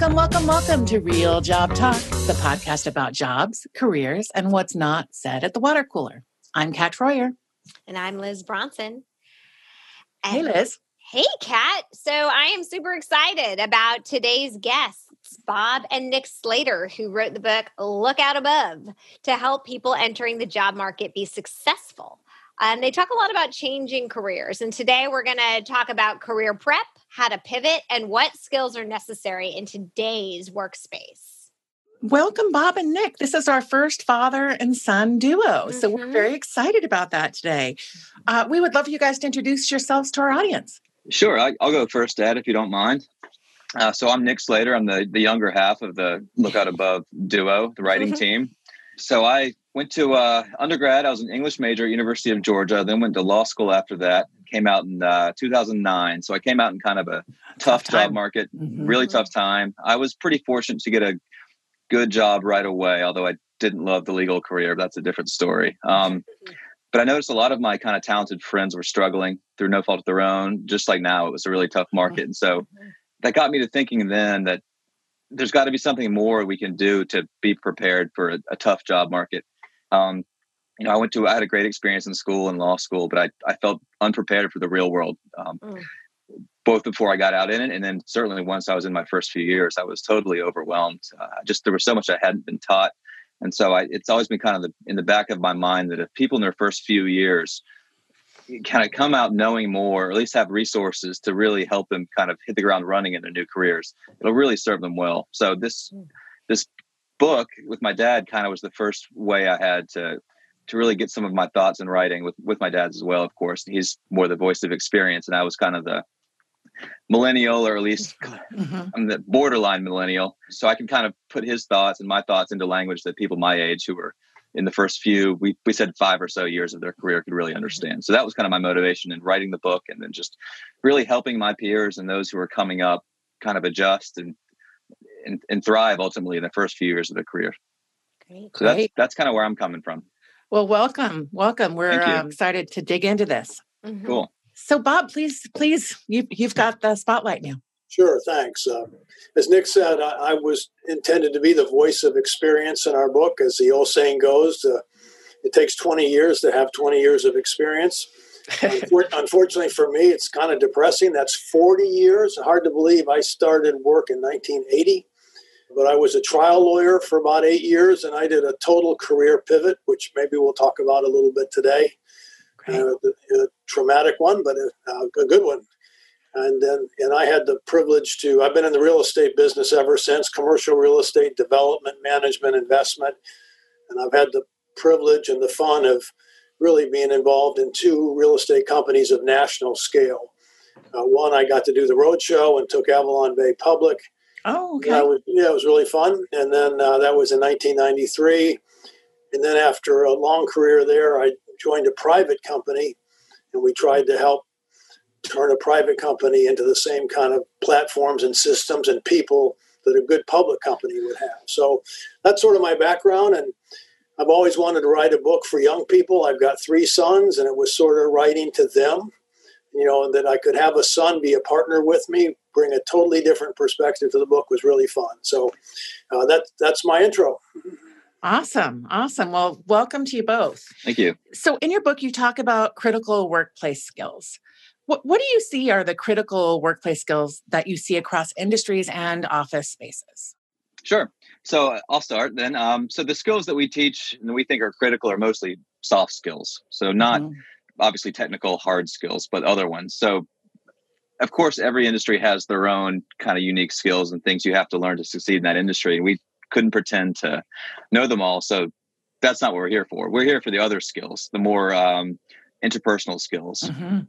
Welcome, welcome, welcome to Real Job Talk, the podcast about jobs, careers, and what's not said at the water cooler. I'm Kat Troyer. And I'm Liz Bronson. And hey, Liz. Hey, Kat. So I am super excited about today's guests, Bob and Nick Slater, who wrote the book Look Out Above to help people entering the job market be successful. And they talk a lot about changing careers. And today we're going to talk about career prep, how to pivot, and what skills are necessary in today's workspace. Welcome, Bob and Nick. This is our first father and son duo. Mm-hmm. So we're mm-hmm. very excited about that today. Uh, we would love you guys to introduce yourselves to our audience. Sure. I, will go first, Dad, if you don't mind. Uh, so I'm Nick Slater. I'm the, the younger half of the Look Out Above duo, the writing team. So I went to uh, undergrad. I was an English major at University of Georgia. Then went to law school after that. Came out in uh, 2009. So I came out in kind of a tough, tough job market, mm-hmm. really tough time. I was pretty fortunate to get a good job right away. Although I didn't love the legal career, that's a different story. Um, but I noticed a lot of my kind of talented friends were struggling through no fault of their own. Just like now, it was a really tough market, and so that got me to thinking then that there's got to be something more we can do to be prepared for a, a tough job market. Um, you know, I went to, I had a great experience in school and law school, but I, I felt unprepared for the real world. Um, mm. Both before I got out in it, and then certainly once I was in my first few years, I was totally overwhelmed. Uh, just there was so much I hadn't been taught, and so I, it's always been kind of the, in the back of my mind that if people in their first few years kind of come out knowing more, or at least have resources to really help them kind of hit the ground running in their new careers, it'll really serve them well. So this hmm. this book with my dad kind of was the first way I had to to really get some of my thoughts in writing with with my dad as well. Of course, he's more the voice of experience, and I was kind of the millennial, or at least mm-hmm. I'm the borderline millennial. So I can kind of put his thoughts and my thoughts into language that people my age who were in the first few we, we said five or so years of their career could really understand so that was kind of my motivation in writing the book and then just really helping my peers and those who are coming up kind of adjust and and, and thrive ultimately in the first few years of their career. Great. So that's that's kind of where I'm coming from. Well, welcome, welcome. We're uh, excited to dig into this. Mm-hmm. Cool. So, Bob, please, please, you, you've got the spotlight now. Sure, thanks. Uh, as Nick said, I, I, was intended to be the voice of experience in our book. As the old saying goes, uh, it takes 20 years to have 20 years of experience. Unfortunately for me, it's kind of depressing. That's 40 years. Hard to believe I started work in 1980 but I was a trial lawyer for about eight years, and I did a total career pivot, which maybe we'll talk about a little bit today. Uh, a, traumatic one, but a, a, good one. And then, and I had the privilege to. I've been in the real estate business ever since, commercial real estate development, management, investment, and I've had the privilege and the fun of really being involved in two real estate companies of national scale. Uh, one, I got to do the roadshow and took Avalon Bay public Oh, okay. Yeah, was, yeah, it was really fun. And then uh, that was in 1993. And then after a long career there, I joined a private company, and we tried to help turn a private company into the same kind of platforms and systems and people that a good public company would have. So that's sort of my background. And I've always wanted to write a book for young people. I've got three sons, and it was sort of writing to them you know, that I could have a son be a partner with me, bring a totally different perspective to the book was really fun. So uh, that that's my intro. Awesome. Awesome. Well, welcome to you both. Thank you. So, in your book, you talk about critical workplace skills. What, what do you see are the critical workplace skills that you see across industries and office spaces? Sure. So, uh, I'll start then. Um, so, the skills that we teach and we think are critical are mostly soft skills. So, not mm-hmm obviously technical hard skills, but other ones. So of course every industry has their own kind of unique skills and things you have to learn to succeed in that industry. And we couldn't pretend to know them all. So that's not what we're here for. We're here for the other skills, the more um, interpersonal skills. Mm-hmm.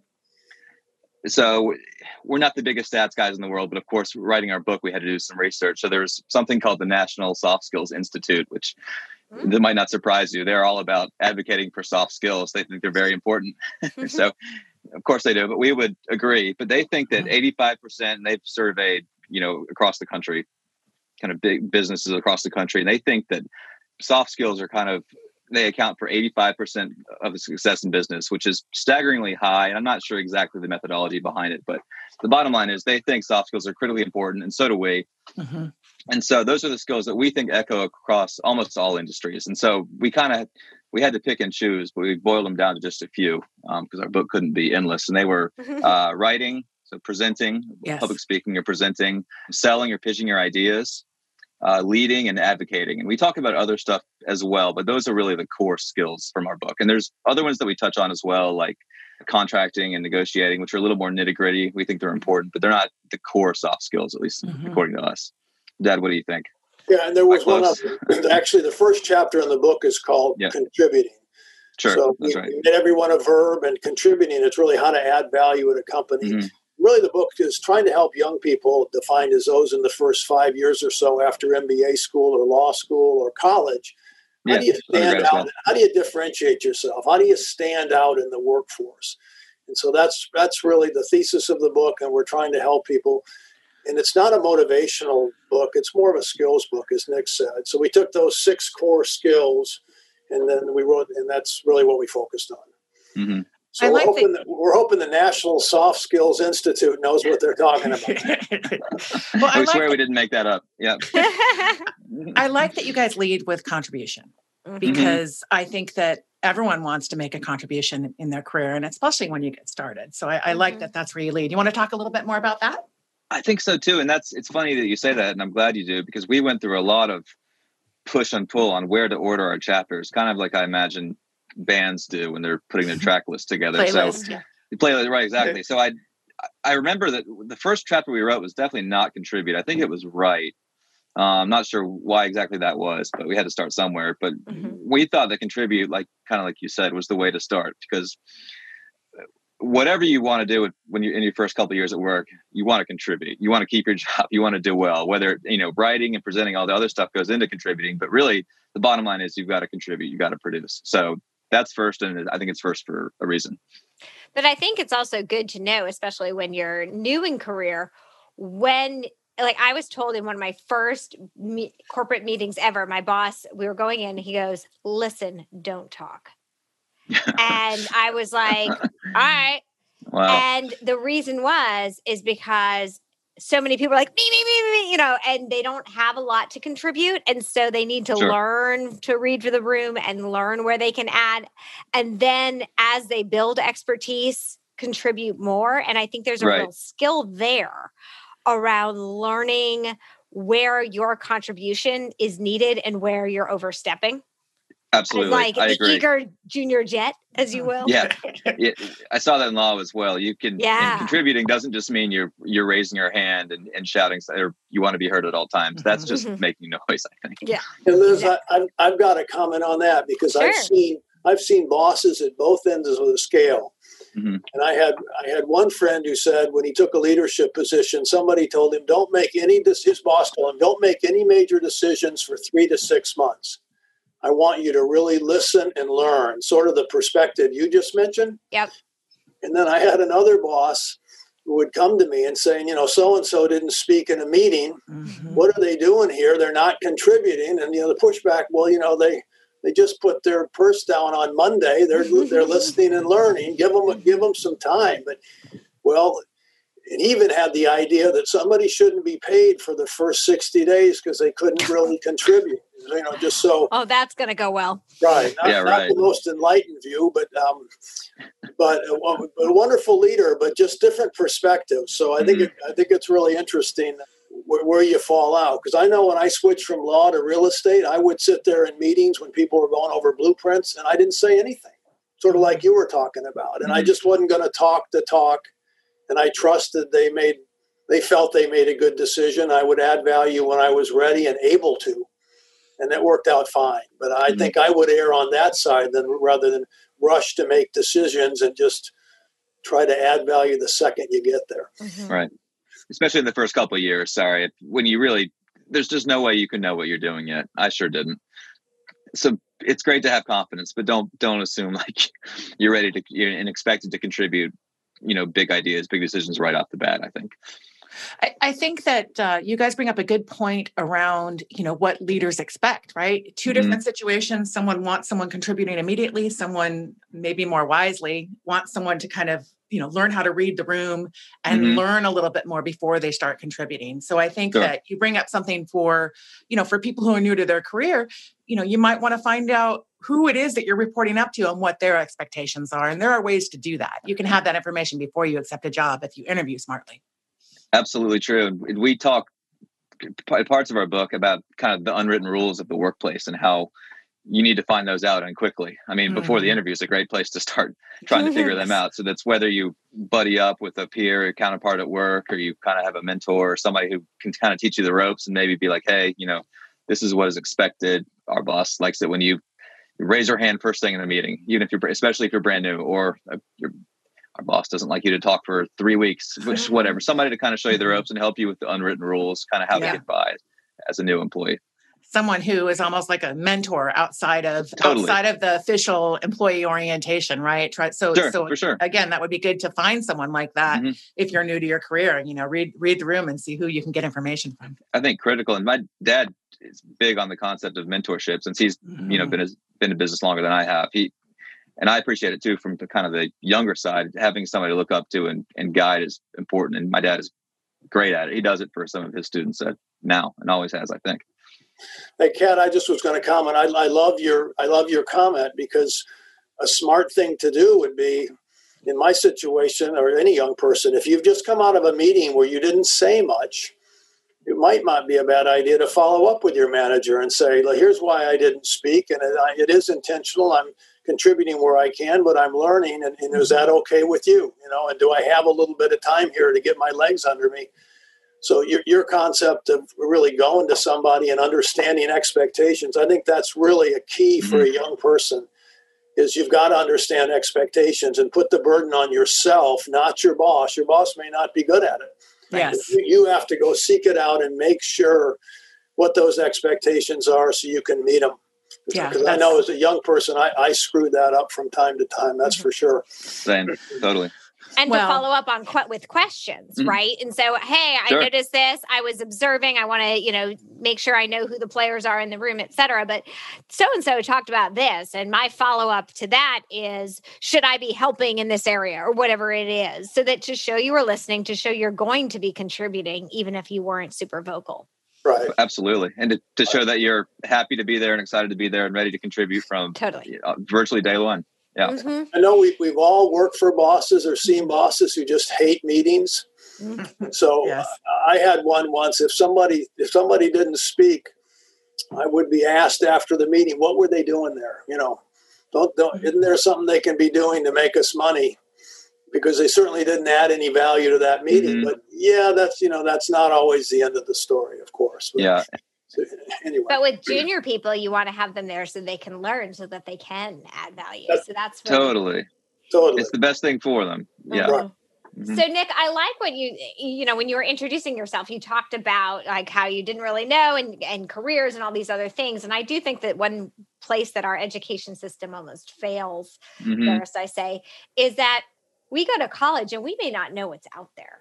So we're not the biggest stats guys in the world, but of course, writing our book, we had to do some research. So there's something called the National Soft Skills Institute, which that might not surprise you. They're all about advocating for soft skills. They think they're very important. so, of course, they do, but we would agree. But they think that 85%, mm-hmm. they've surveyed, you know, across the country, kind of big businesses across the country, and they think that soft skills are kind of they account for 85% of the success in business, which is staggeringly high. And I'm not sure exactly the methodology behind it, but the bottom line is they think soft skills are critically important, and so do we. Mm-hmm. And so those are the skills that we think echo across almost all industries. And so we kind of we had to pick and choose, but we boiled them down to just a few because um, our book couldn't be endless. And they were uh, writing, so presenting, yes. public speaking or presenting, selling or pitching your ideas, uh, leading and advocating. And we talk about other stuff as well, but those are really the core skills from our book. And there's other ones that we touch on as well, like contracting and negotiating, which are a little more nitty gritty. We think they're important, but they're not the core soft skills, at least mm-hmm. according to us. Dad, what do you think? Yeah, and there was one other. Actually, the first chapter in the book is called yeah. Contributing. Sure, so that's right. Get everyone a verb and contributing. It's really how to add value at a company. Mm-hmm. Really, the book is trying to help young people defined as those in the first five years or so after MBA school or law school or college. How yeah, do you stand out? How do you differentiate yourself? How do you stand out in the workforce? And so that's that's really the thesis of the book, and we're trying to help people and it's not a motivational book it's more of a skills book as nick said so we took those six core skills and then we wrote and that's really what we focused on mm-hmm. so we're, like hoping the, we're hoping the national soft skills institute knows what they're talking about well, I we like swear that, we didn't make that up yeah i like that you guys lead with contribution mm-hmm. because mm-hmm. i think that everyone wants to make a contribution in their career and especially when you get started so i, I mm-hmm. like that that's where you lead you want to talk a little bit more about that I think so too. And that's it's funny that you say that, and I'm glad you do because we went through a lot of push and pull on where to order our chapters, kind of like I imagine bands do when they're putting their track list together. Playlist, so yeah. playlist, right, exactly. So I I remember that the first chapter we wrote was definitely not contribute. I think it was right. Uh, I'm not sure why exactly that was, but we had to start somewhere. But mm-hmm. we thought that contribute, like kind of like you said, was the way to start because whatever you want to do when you're in your first couple of years at work, you want to contribute. You want to keep your job. You want to do well. Whether you know writing and presenting, all the other stuff goes into contributing. But really, the bottom line is you've got to contribute. You got to produce. So that's first, and I think it's first for a reason. But I think it's also good to know, especially when you're new in career, when like I was told in one of my first me- corporate meetings ever, my boss, we were going in, he goes, "Listen, don't talk." And I was like, all right. Wow. And the reason was is because so many people are like me, me, me, me, you know, and they don't have a lot to contribute. And so they need to sure. learn to read for the room and learn where they can add. And then as they build expertise, contribute more. And I think there's a right. real skill there around learning where your contribution is needed and where you're overstepping. Absolutely. Like I the agree. eager junior jet, as you will. Yeah. yeah. I saw that in law as well. You can yeah. contributing doesn't just mean you're you're raising your hand and, and shouting or you want to be heard at all times. That's just mm-hmm. making noise, I think. Yeah. And Liz, I, have I've got a comment on that because sure. I've seen I've seen bosses at both ends of the scale. Mm-hmm. And I had I had one friend who said when he took a leadership position, somebody told him, "Don't make any." His boss told him, "Don't make any major decisions for three to six months." I want you to really listen and learn, sort of the perspective you just mentioned. Yep. And then I had another boss who would come to me and saying, you know, so and so didn't speak in a meeting. Mm-hmm. What are they doing here? They're not contributing. And you know, the pushback, well, you know, they they just put their purse down on Monday. They're they're listening and learning. Give them give them some time. But well, and even had the idea that somebody shouldn't be paid for the first 60 days because they couldn't really contribute you know just so oh that's going to go well right not, yeah, right. not the most enlightened view but um but a, a, wonderful leader but just different perspectives so i mm-hmm. think it, i think it's really interesting where, where you fall out because i know when i switched from law to real estate i would sit there in meetings when people were going over blueprints and i didn't say anything sort of like you were talking about and mm-hmm. i just wasn't going to talk the talk and I trusted they made they felt they made a good decision. I would add value when I was ready and able to, and that worked out fine. But I mm-hmm. think I would err on that side than rather than rush to make decisions and just try to add value the second you get there. Mm-hmm. Right, especially in the first couple of years. Sorry, when you really there's just no way you can know what you're doing yet. I sure didn't. So it's great to have confidence, but don't don't assume like you're ready to you're and expected to contribute you know big ideas big decisions right off the bat i think I, I think that uh, you guys bring up a good point around, you know, what leaders expect, right? 2 mm-hmm. different situations. Someone wants someone contributing immediately. Someone, maybe more wisely, wants someone to kind of you know learn how to read the room and mm-hmm. learn a little bit more before they start contributing so i think sure. that you bring up something for you know for people who are new to their career you know you might want to find out who it is that you're reporting up to and what their expectations are and there are ways to do that you can have that information before you accept a job if you interview smartly absolutely true And we talk parts of our book about kind of the unwritten rules of the workplace and how you need to find those out and quickly. I mean, mm-hmm. before the mm-hmm. interview is a great place to start trying to figure them out. So that's whether you buddy up with a peer, a counterpart at work, or you kind of have a mentor or somebody who can kind of teach you the ropes and maybe be like, hey, you know, this is what is expected. Our boss likes it when you raise your hand first thing in the meeting, even if you're, especially if you're brand new, or uh, our boss doesn't like you to talk for three weeks, which whatever. Somebody to kind of show you the ropes and help you with the unwritten rules, kind of how yeah. to get by as a new employee someone who is almost like a mentor outside of totally. outside of the official employee orientation, right? Try so sure, so for sure. again, that would be good to find someone like that mm-hmm. if you're new to your career. You know, read read the room and see who you can get information from. I think critical, and my dad is big on the concept of mentorship since he's mm-hmm. you know mm-hmm. been been in business longer than I have. He and I appreciate it too from the kind of the younger side. Having somebody to look up to and, and guide is important. And my dad is great at it. He does it for some of his students now and always has, I think. Hey, Kat, I just was going to comment. I, I love your I love your comment because a smart thing to do would be in my situation or any young person if you've just come out of a meeting where you didn't say much it might not be a bad idea to follow up with your manager and say here's why i didn't speak and it, is intentional i'm contributing where i can but i'm learning and, and is that okay with you you know and do i have a little bit of time here to get my legs under me so your, your concept of really going to somebody and understanding expectations, I think that's really a key for mm-hmm. a young person is you've got to understand expectations and put the burden on yourself, not your boss. Your boss may not be good at it. Yes. You have to go seek it out and make sure what those expectations are so you can meet them. Yeah, because I know as a young person, I, I screwed that up from time to time. That's mm-hmm. for sure. Same, totally and well, to follow up on qu- with questions mm-hmm. right and so hey sure. i noticed this i was observing i want to you know make sure i know who the players are in the room etc but so and so talked about this and my follow up to that is should i be helping in this area or whatever it is so that to show you are listening to show you're going to be contributing even if you weren't super vocal right absolutely and to, to show that you're happy to be there and excited to be there and ready to contribute from totally uh, virtually day one yeah. Mm-hmm. I know we, we've all worked for bosses or seen bosses who just hate meetings. Mm-hmm. So yes. I had one once. If somebody if somebody didn't speak, I would be asked after the meeting, "What were they doing there?" You know, don't, don't isn't there something they can be doing to make us money? Because they certainly didn't add any value to that meeting. Mm-hmm. But yeah, that's you know that's not always the end of the story, of course. But, yeah, anyway. But with junior people, you want to have them there so they can learn, so that they can add value. That's, so that's really totally, totally. It's the best thing for them. Yeah. Mm-hmm. Mm-hmm. So Nick, I like what you you know when you were introducing yourself, you talked about like how you didn't really know and and careers and all these other things. And I do think that one place that our education system almost fails, mm-hmm. first I say, is that we go to college and we may not know what's out there.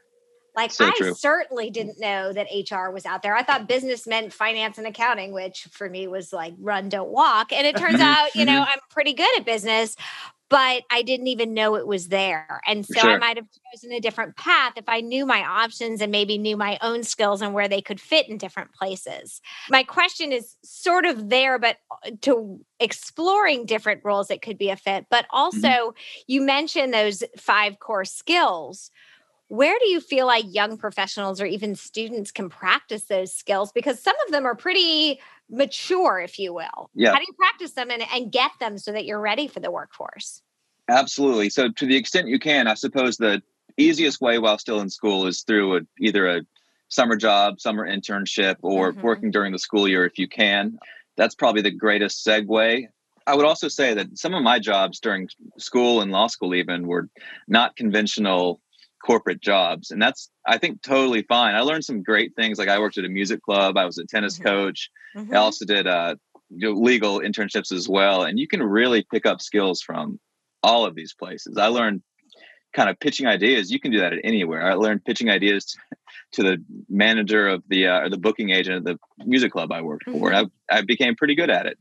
Like so I true. certainly didn't know that HR was out there. I thought business meant finance and accounting, which for me was like run, don't walk. And it turns mm-hmm. out, you know, mm-hmm. I'm pretty good at business, but I didn't even know it was there. And so sure. I might have chosen a different path if I knew my options and maybe knew my own skills and where they could fit in different places. My question is sort of there, but uh, to exploring different roles that could be a fit. But mm-hmm. also, mm-hmm. you mentioned those five core skills where do you feel like young professionals or even students can practice those skills? Because some of them are pretty mature if you will. Yeah. how do you practice them and, and get them so that you're ready for the workforce? Absolutely. So to the extent you can i suppose the easiest way while still in school is through a, either a summer job summer internship or mm-hmm. working during the school year if you can. That's probably the greatest segue. I would also say that some of my jobs during school and law school even were not conventional corporate jobs and that's i think totally fine. I learned some great things like i worked at a music club i was a tennis mm-hmm. coach. Mm-hmm. i also did uh, legal internships as well and you can really pick up skills from all of these places. I learned kind of pitching ideas. You can do that at anywhere. I learned pitching ideas to, to the manager of the uh, or the booking agent of the music club i worked for. Mm-hmm. I, I became pretty good at it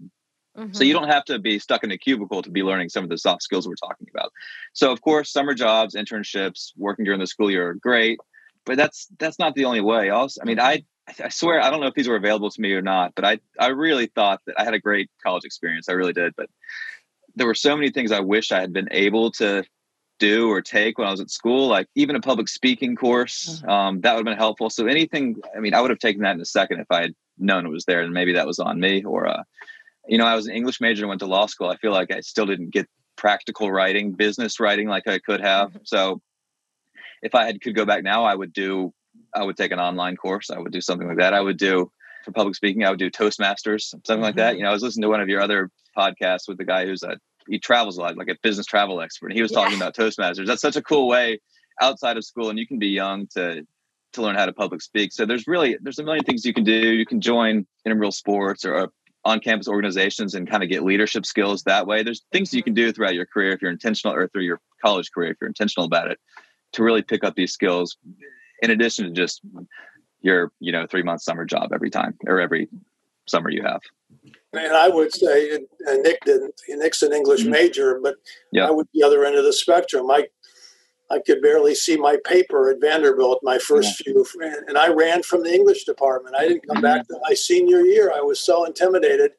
Mm-hmm. So you don't have to be stuck in a cubicle to be learning some of the soft skills we're talking about. So of course, summer jobs, internships, working during the school year are great, but that's that's not the only way. Also, I mean, I I swear I don't know if these were available to me or not, but I I really thought that I had a great college experience. I really did, but there were so many things I wish I had been able to do or take when I was at school, like even a public speaking course, mm-hmm. um, that would have been helpful. So anything, I mean, I would have taken that in a second if I had known it was there, and maybe that was on me. Or, uh, you know, I was an English major and went to law school. I feel like I still didn't get practical writing, business writing like I could have. Mm-hmm. So if I had could go back now, I would do, I would take an online course. I would do something like that. I would do for public speaking. I would do Toastmasters, something mm-hmm. like that. Mm-hmm. You know, I was listening to one of your other podcasts with the guy who's a he travels a lot, like a business travel expert. And he was talking about Toastmasters. That's such a cool way outside of school, and you can be young to to learn how to public speak. So there's really there's a million things you can do. You can join intramural sports or on campus organizations and kind of get leadership skills that way. There's things you can do throughout your career if you're intentional, or through your college career if you're intentional about it, to really pick up these skills. In addition to just your you know three month summer job every time or every summer you have. And I would say, and Nick didn't. Nick's an English mm-hmm. major, but yeah. I would the other end of the spectrum. I I could barely see my paper at Vanderbilt my first yeah. few, and I ran from the English department. I didn't come mm-hmm. back to my senior year. I was so intimidated.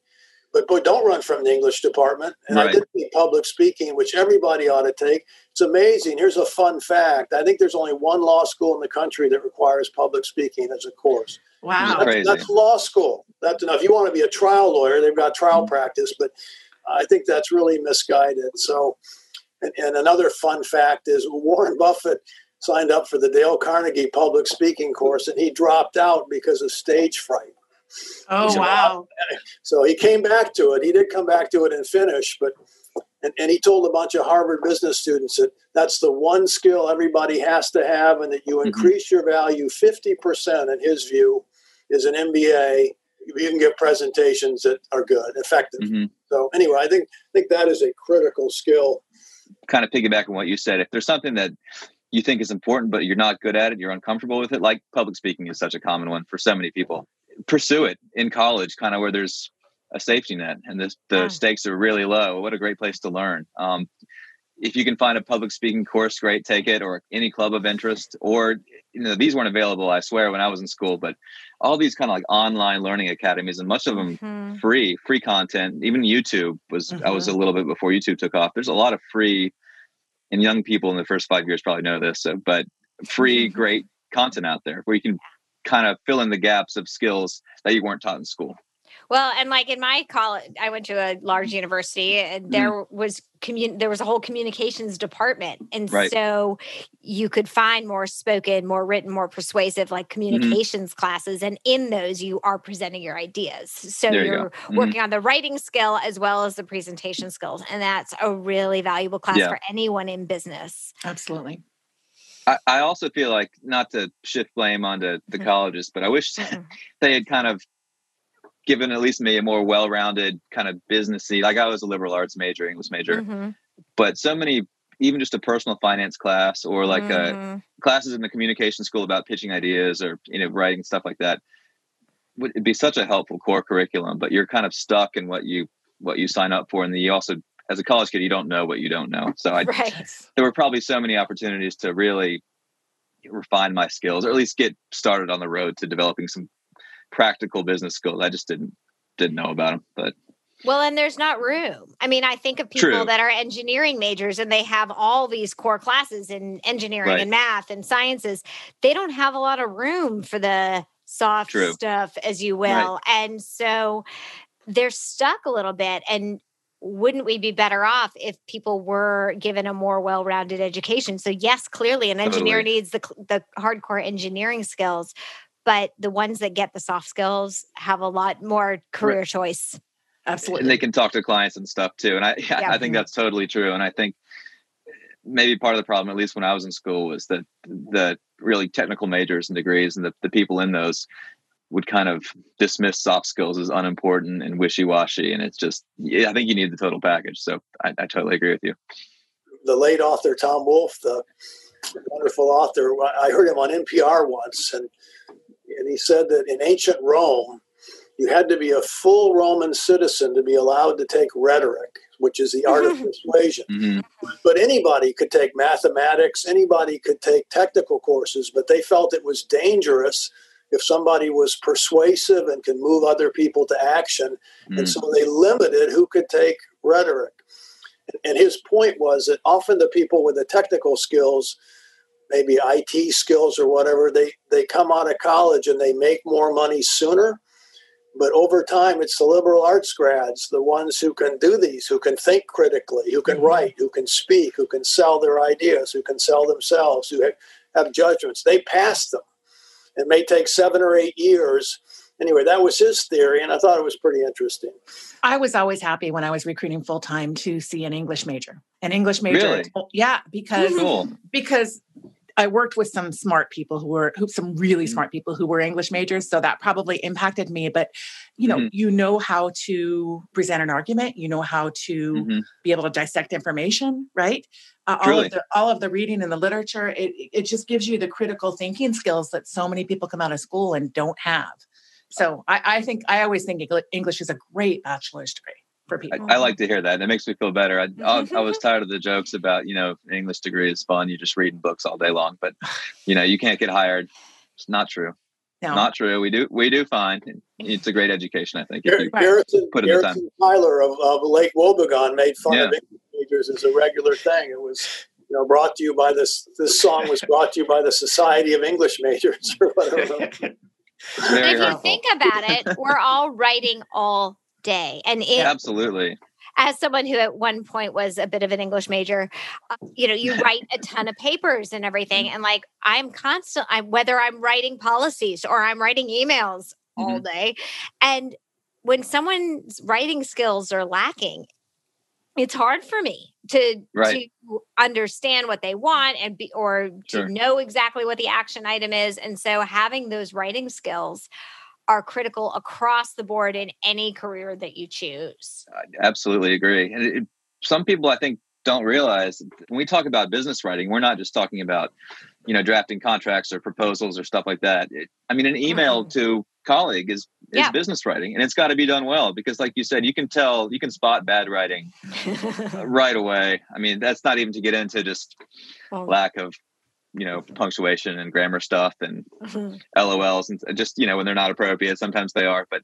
But boy, don't run from the English department. And right. I did the public speaking, which everybody ought to take. It's amazing. Here's a fun fact. I think there's only one law school in the country that requires public speaking as a course. Wow. That's, that's law school. That's enough. If you want to be a trial lawyer, they've got trial mm-hmm. practice, but I think that's really misguided. So, and, and another fun fact is Warren Buffett signed up for the Dale Carnegie public speaking course and he dropped out because of stage fright. Oh, wow. So he came back to it. He did come back to it and finish, but and, and he told a bunch of Harvard business students that that's the one skill everybody has to have, and that you mm-hmm. increase mm-hmm. your value 50% in his view is an MBA. You can give presentations that are good, effective. Mm-hmm. So anyway, I think I think that is a critical skill. Kind of piggyback on what you said. If there's something that you think is important, but you're not good at it, you're uncomfortable with it, like public speaking is such a common one for so many people. Pursue it in college, kind of where there's a safety net and this, the stakes are really low. What a great place to learn. Um, if you can find a public speaking course, great, take it, or any club of interest. Or you know, these weren't available, I swear, when I was in school, but all these kind of like online learning academies, and much of them mm-hmm. free, free content. Even YouTube was mm-hmm. I was a mm-hmm. little bit before YouTube took off. There's a lot of free, and young people in the first five years probably know this, so, but free, mm-hmm. great content out there where you can kind of fill in the gaps of skills that you weren't taught in school. Well, and like in my college, I went to a large university, and mm-hmm. there mm. was commun- there was a whole communications department, and right. so you could find more spoken, more written, more persuasive, like mm-hmm. communications mm-hmm. classes, and in those you are presenting your ideas. So there you're you mm-hmm. working on the writing skill as well as the presentation skills, and that's a really valuable class yeah. for anyone in business. Absolutely. I, I also feel like not to shift blame onto the mm-hmm. colleges, but I wish they had kind of given at least me a more well-rounded kind of businessy. Like I was a liberal arts major, English major, mm-hmm. but so many, even just a personal finance class or like mm-hmm. classes in the communication school about pitching ideas or you know writing stuff like that would be such a helpful core curriculum. But you're kind of stuck in what you what you sign up for, and then you also as a college kid you don't know what you don't know. So I right. there were probably so many opportunities to really refine my skills or at least get started on the road to developing some practical business skills. I just didn't didn't know about them, but well, and there's not room. I mean, I think of people True. that are engineering majors and they have all these core classes in engineering right. and math and sciences. They don't have a lot of room for the soft True. stuff, as you will. Right. And so they're stuck a little bit. And wouldn't we be better off if people were given a more well-rounded education? So yes, clearly an engineer totally. needs the the hardcore engineering skills, but the ones that get the soft skills have a lot more career right. choice. Absolutely. And they can talk to clients and stuff too. And I, yeah, I think that's totally true. And I think eh, maybe part of the problem, at least when I was in school, was that the really technical majors and degrees and the, the people in those would kind of dismiss soft skills as unimportant and wishy-washy. And it's just, yeah, I think you need the total package. So I, I totally agree with you. The late author, Tom Wolfe, the wonderful author, I heard him on NPR once and and he said that in ancient Rome, you had to be a full Roman citizen to be allowed to take rhetoric, which is the art of persuasion. Mm-hmm. But anybody could take mathematics, anybody could take technical courses, but they felt it was dangerous if somebody was persuasive and can move other people to action. Mm-hmm. And mm. so they limited who could take rhetoric. And his point was that often the people with the technical skills, maybe IT skills or whatever, they, they come out of college and they make more money sooner but over time, it's the liberal arts grads, the ones who can do these, who can think critically, who can mm-hmm. write, who can speak, who can sell their ideas, who can sell themselves, who have, have judgments. They pass them. It may take seven or eight years. Anyway, that was his theory, and I thought it was pretty interesting. I was always happy when I was recruiting full time to see an English major. An English major, really? yeah, because cool. because I worked with some smart people who were who, some really mm-hmm. smart people who were English majors, so that probably impacted me. But you know, mm-hmm. you know how to present an argument, you know how to mm-hmm. be able to dissect information, right? Uh, all of the all of the reading and the literature, it it just gives you the critical thinking skills that so many people come out of school and don't have. So I, I think I always think English is a great bachelor's degree for people. I, I, like to hear that. It makes me feel better. I, I, was tired of the jokes about, you know, English degree is fun. You just reading books all day long, but you know, you can't get hired. It's not true. No. Not true. We do we do fine. It's a great education, I think. Garrison, put in Garrison the time. Keillor of, of Lake Wobegon made fun yeah. of English majors as a regular thing. It was you know brought to you by this this song was brought to you by the Society of English Majors or whatever. if you think about it, we're all writing all day. And it, absolutely. As someone who at one point was a bit of an English major, uh, you know, you write a ton of papers and everything. And like, I'm constant, I, whether I'm writing policies or I'm writing emails mm-hmm. all day. And when someone's writing skills are lacking, it's hard for me to right. to understand what they want and be or sure. to know exactly what the action item is and so having those writing skills are critical across the board in any career that you choose. I absolutely agree. And it, some people, I think, don't realize when we talk about business writing, we're not just talking about, you know, drafting contracts or proposals or stuff like that. It, I mean, an email mm-hmm. to colleague is is yeah. business writing, and it's got to be done well because, like you said, you can tell, you can spot bad writing right away. I mean, that's not even to get into just oh. lack of you know punctuation and grammar stuff and mm-hmm. LOLs and just you know when they're not appropriate. Sometimes they are, but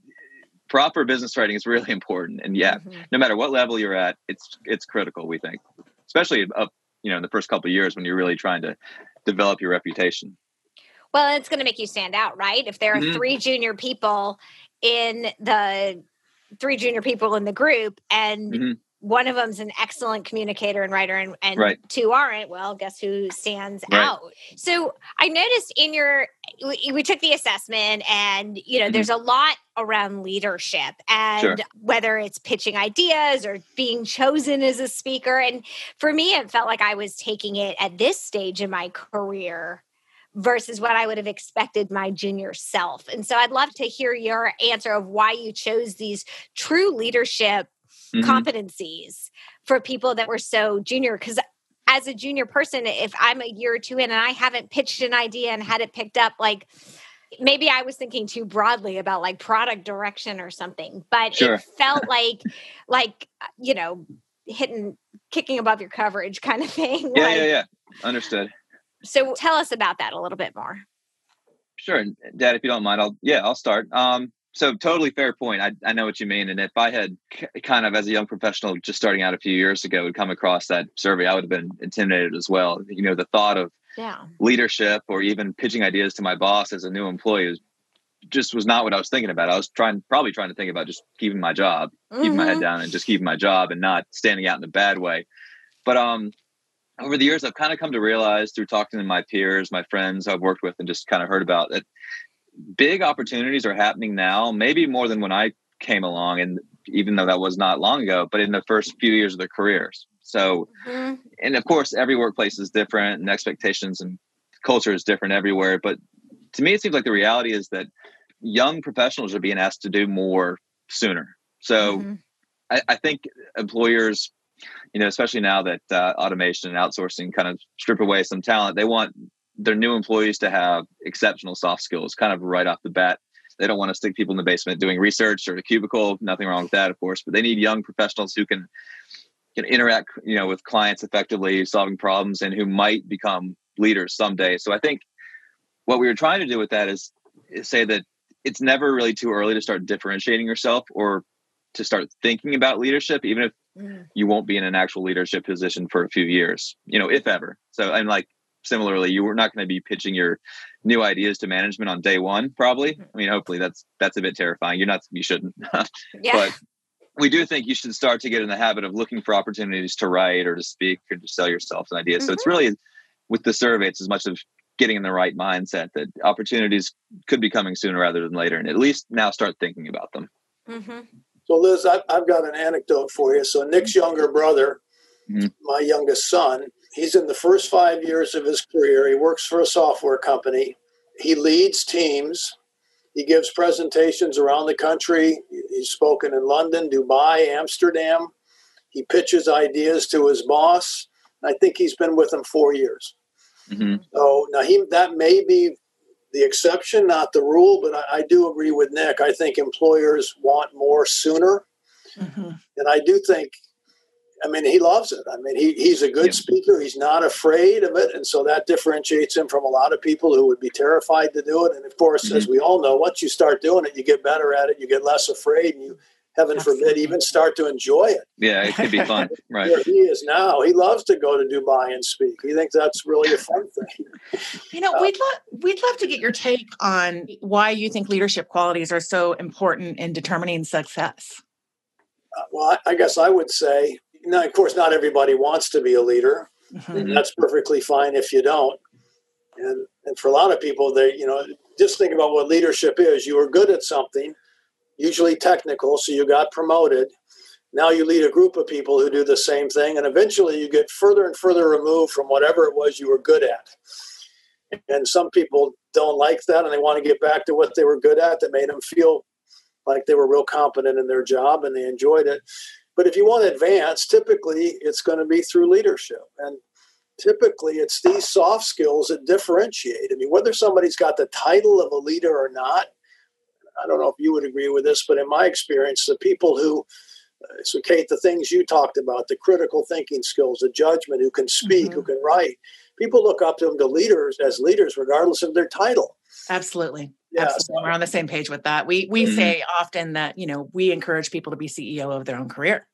proper business writing is really important. And yeah, mm-hmm. no matter what level you're at, it's it's critical. We think, especially up you know in the first couple of years when you're really trying to develop your reputation. Well, it's going to make you stand out, right? If there are mm-hmm. three junior people in the three junior people in the group and mm-hmm one of them's an excellent communicator and writer and, and right. two aren't well guess who stands right. out so i noticed in your we, we, took the assessment and you know mm-hmm. there's a lot around leadership and sure. whether it's pitching ideas or being chosen as a speaker and for me it felt like i was taking it at this stage in my career versus what I would have expected my junior self. And so I'd love to hear your answer of why you chose these true leadership mm-hmm. competencies for people that were so junior because as a junior person if i'm a year or two in and i haven't pitched an idea and had it picked up like maybe i was thinking too broadly about like product direction or something but sure. it felt like like you know hitting kicking above your coverage kind of thing yeah like, yeah yeah understood so tell us about that a little bit more sure dad if you don't mind i'll yeah i'll start um so totally fair point. I, I know what you mean. And if I had kind of as a young professional just starting out a few years ago would come across that survey, I would have been intimidated as well. You know, the thought of yeah. leadership or even pitching ideas to my boss as a new employee was just was not what I was thinking about. I was trying probably trying to think about just keeping my job, mm-hmm. keeping my head mm-hmm. down and just keeping my job and not standing out in a bad way. But um over the years I've kind of come to realize through talking to my peers, my friends I've worked with and just kind of heard about that big opportunities are happening now, maybe more than when I came along. And even though that was not long ago, but in the first few years of their careers. So, mm-hmm. and of course, every workplace is different and expectations and culture is different everywhere. But to me, it seems like the reality is that young professionals are being asked to do more sooner. So mm-hmm. I, I, think employers, you know, especially now that uh, automation and outsourcing kind of strip away some talent, they want their new employees to have exceptional soft skills kind of right off the bat They don't want to stick people in the basement doing research or a cubicle. Nothing wrong with that, of course, but they need young professionals who can can interact, you know, with clients effectively, solving problems, and who might become leaders someday. So I think what we were trying to do with that is, is say that it's never really too early to start differentiating yourself or to start thinking about leadership, even if mm. you won't be in an actual leadership position for a few years, you know, if ever. So I'm like, similarly, you were not going to be pitching your new ideas to management on day one, probably. Mm-hmm. I mean, hopefully that's that's a bit terrifying. You're not, you shouldn't. yeah. But we do think you should start to get in the habit of looking for opportunities to write or to speak or to sell yourself an idea. Mm-hmm. So it's mm-hmm. really with the survey, it's as much of getting in the right mindset that opportunities could be coming sooner rather than later, and at least now start thinking about them. Mm-hmm. So, Liz, I've, I've, got an anecdote for you. So, Nick's younger brother, mm-hmm. my youngest son, he's in the first five years of his career. He works for a software company. He leads teams. He gives presentations around the country. He's spoken in London, Dubai, Amsterdam. He pitches ideas to his boss. I think he's been with him four years. Mm-hmm. So now he that may be the exception, not the rule, but I, I do agree with Nick. I think employers want more sooner. Mm-hmm. And I do think, I mean, he loves it. I mean, he, he's a good yeah. speaker. He's not afraid of it. And so that differentiates him from a lot of people who would be terrified to do it. And of course, mm-hmm. as we all know, once you start doing it, you get better at it, you get less afraid, and you heaven Absolutely. forbid, even start to enjoy it. Yeah, it could be fun. Right. Where he is now, he loves to go to Dubai and speak. He thinks that's really a fun thing. You know, uh, we'd love we'd love to get your take on why you think leadership qualities are so important in determining success. Uh, well, I, I, guess I would say, now, of course, not everybody wants to be a leader. Mm-hmm. that's perfectly fine if you don't. And and for a lot of people, they you know just think about what leadership is. You were good at something usually technical, so you got promoted. Now you lead a group of people who do the same thing, and eventually you get further and further removed from whatever it was you were good at. And some people don't like that and they want to get back to what they were good at that made them feel like they were real competent in their job and they enjoyed it. But if you want to advance, typically it's going to be through leadership. And typically it's these soft skills that differentiate. I mean, whether somebody's got the title of a leader or not, I don't know if you would agree with this, but in my experience, the people who uh, so Kate, the things you talked about, the critical thinking skills, the judgment, who can speak, mm-hmm. who can write, people look up to them to leaders as leaders, regardless of their title. Absolutely. Yeah, Absolutely. We're on the same page with that. We we mm-hmm. say often that, you know, we encourage people to be CEO of their own career.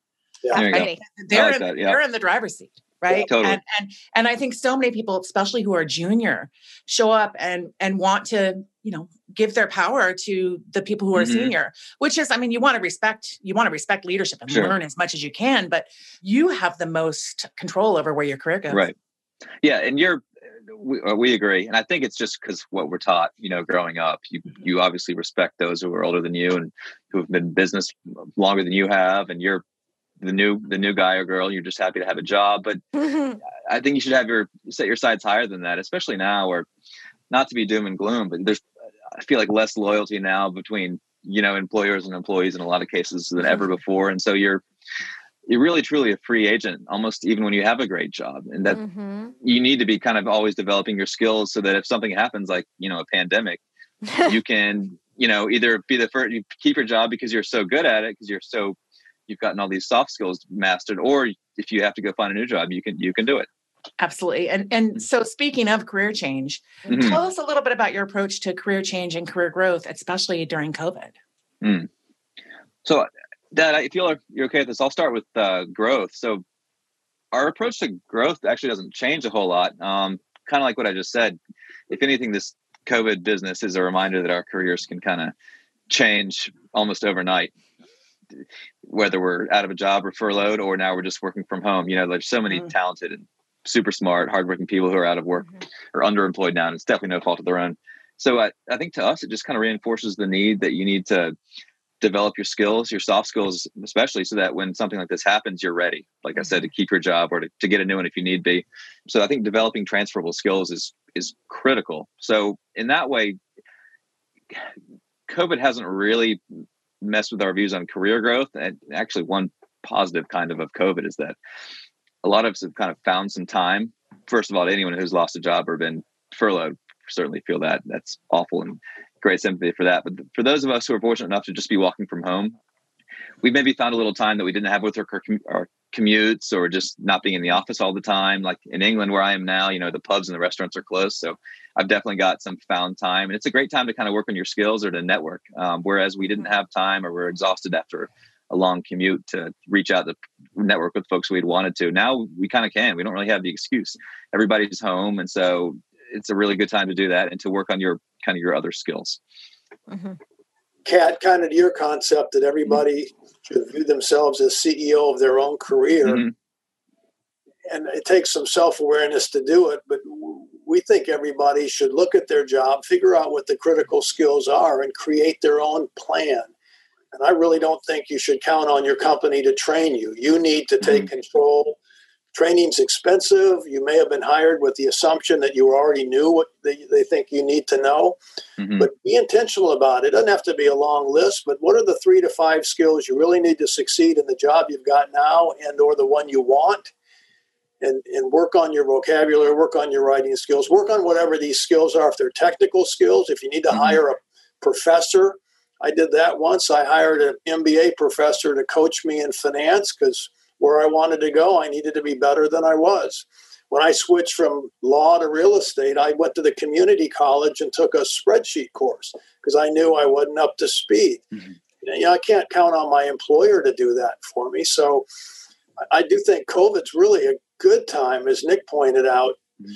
Yeah. Right? They're, like in, that, yeah. they're in the driver's seat right yeah, totally. and, and and i think so many people especially who are junior show up and and want to you know give their power to the people who are mm-hmm. senior which is i mean you want to respect you want to respect leadership and sure. learn as much as you can but you have the most control over where your career goes right yeah and you're we, uh, we agree and i think it's just because what we're taught you know growing up you mm-hmm. you obviously respect those who are older than you and who have been in business longer than you have and you're the new the new guy or girl you're just happy to have a job but i think you should have your set your sights higher than that especially now or not to be doom and gloom but there's i feel like less loyalty now between you know employers and employees in a lot of cases than ever mm-hmm. before and so you're you're really truly a free agent almost even when you have a great job and that mm-hmm. you need to be kind of always developing your skills so that if something happens like you know a pandemic you can you know either be the first you keep your job because you're so good at it because you're so you've gotten all these soft skills mastered or if you have to go find a new job you can you can do it absolutely and and so speaking of career change mm-hmm. tell us a little bit about your approach to career change and career growth especially during covid mm. so dad if you're, you're okay with this i'll start with uh, growth so our approach to growth actually doesn't change a whole lot um, kind of like what i just said if anything this covid business is a reminder that our careers can kind of change almost overnight whether we're out of a job or furloughed or now we're just working from home you know there's so many mm-hmm. talented and super smart hardworking people who are out of work mm-hmm. or underemployed now and it's definitely no fault of their own so I, I think to us it just kind of reinforces the need that you need to develop your skills your soft skills especially so that when something like this happens you're ready like i said to mm-hmm. keep your job or to, to get a new one if you need be so i think developing transferable skills is is critical so in that way covid hasn't really messed with our views on career growth. And actually, one positive kind of of COVID is that a lot of us have kind of found some time. First of all, anyone who's lost a job or been furloughed certainly feel that that's awful and great sympathy for that. But for those of us who are fortunate enough to just be walking from home, we maybe found a little time that we didn't have with our, our commutes or just not being in the office all the time. Like in England, where I am now, you know, the pubs and the restaurants are closed. So I've definitely got some found time. And it's a great time to kind of work on your skills or to network. Um, whereas we didn't have time or we're exhausted after a long commute to reach out to network with folks we'd wanted to. Now we kind of can. We don't really have the excuse. Everybody's home. And so it's a really good time to do that and to work on your kind of your other skills. Mm-hmm. Kat, kind of your concept that everybody should view themselves as CEO of their own career. Mm-hmm. And it takes some self awareness to do it, but we think everybody should look at their job, figure out what the critical skills are, and create their own plan. And I really don't think you should count on your company to train you. You need to take mm-hmm. control training's expensive. You may have been hired with the assumption that you already knew what they, they think you need to know. Mm-hmm. But be intentional about it. It doesn't have to be a long list, but what are the three to five skills you really need to succeed in the job you've got now and or the one you want? And, and work on your vocabulary, work on your writing skills, work on whatever these skills are. If they're technical skills, if you need to mm-hmm. hire a professor, I did that once. I hired an MBA professor to coach me in finance because – where I wanted to go, I needed to be better than I was. When I switched from law to real estate, I went to the community college and took a spreadsheet course because I knew I wasn't up to speed. Mm-hmm. You know, I can't count on my employer to do that for me. So I do think COVID's really a good time, as Nick pointed out, mm-hmm.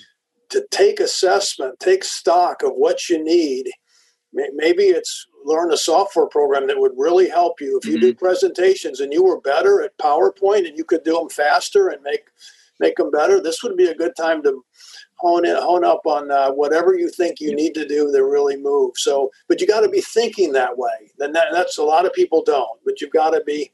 to take assessment, take stock of what you need. Maybe it's learn a software program that would really help you. If you mm-hmm. do presentations and you were better at PowerPoint and you could do them faster and make make them better, this would be a good time to hone in, hone up on uh, whatever you think you need to do to really move. So, but you got to be thinking that way. Then that, that's a lot of people don't. But you've got to be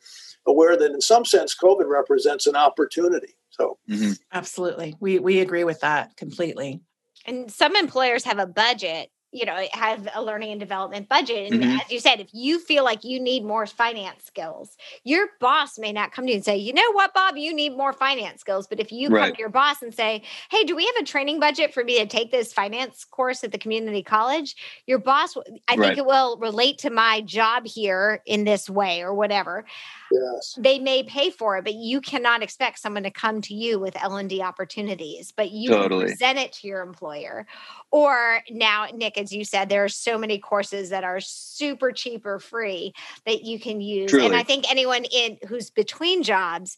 aware that in some sense, COVID represents an opportunity. So, mm-hmm. absolutely, we we agree with that completely. And some employers have a budget you know have a learning and development budget and mm-hmm. as you said if you feel like you need more finance skills your boss may not come to you and say you know what bob you need more finance skills but if you right. come to your boss and say hey do we have a training budget for me to take this finance course at the community college your boss i right. think it will relate to my job here in this way or whatever yes. they may pay for it but you cannot expect someone to come to you with l&d opportunities but you totally. present it to your employer or now nick as you said, there are so many courses that are super cheap or free that you can use. Truly. And I think anyone in who's between jobs,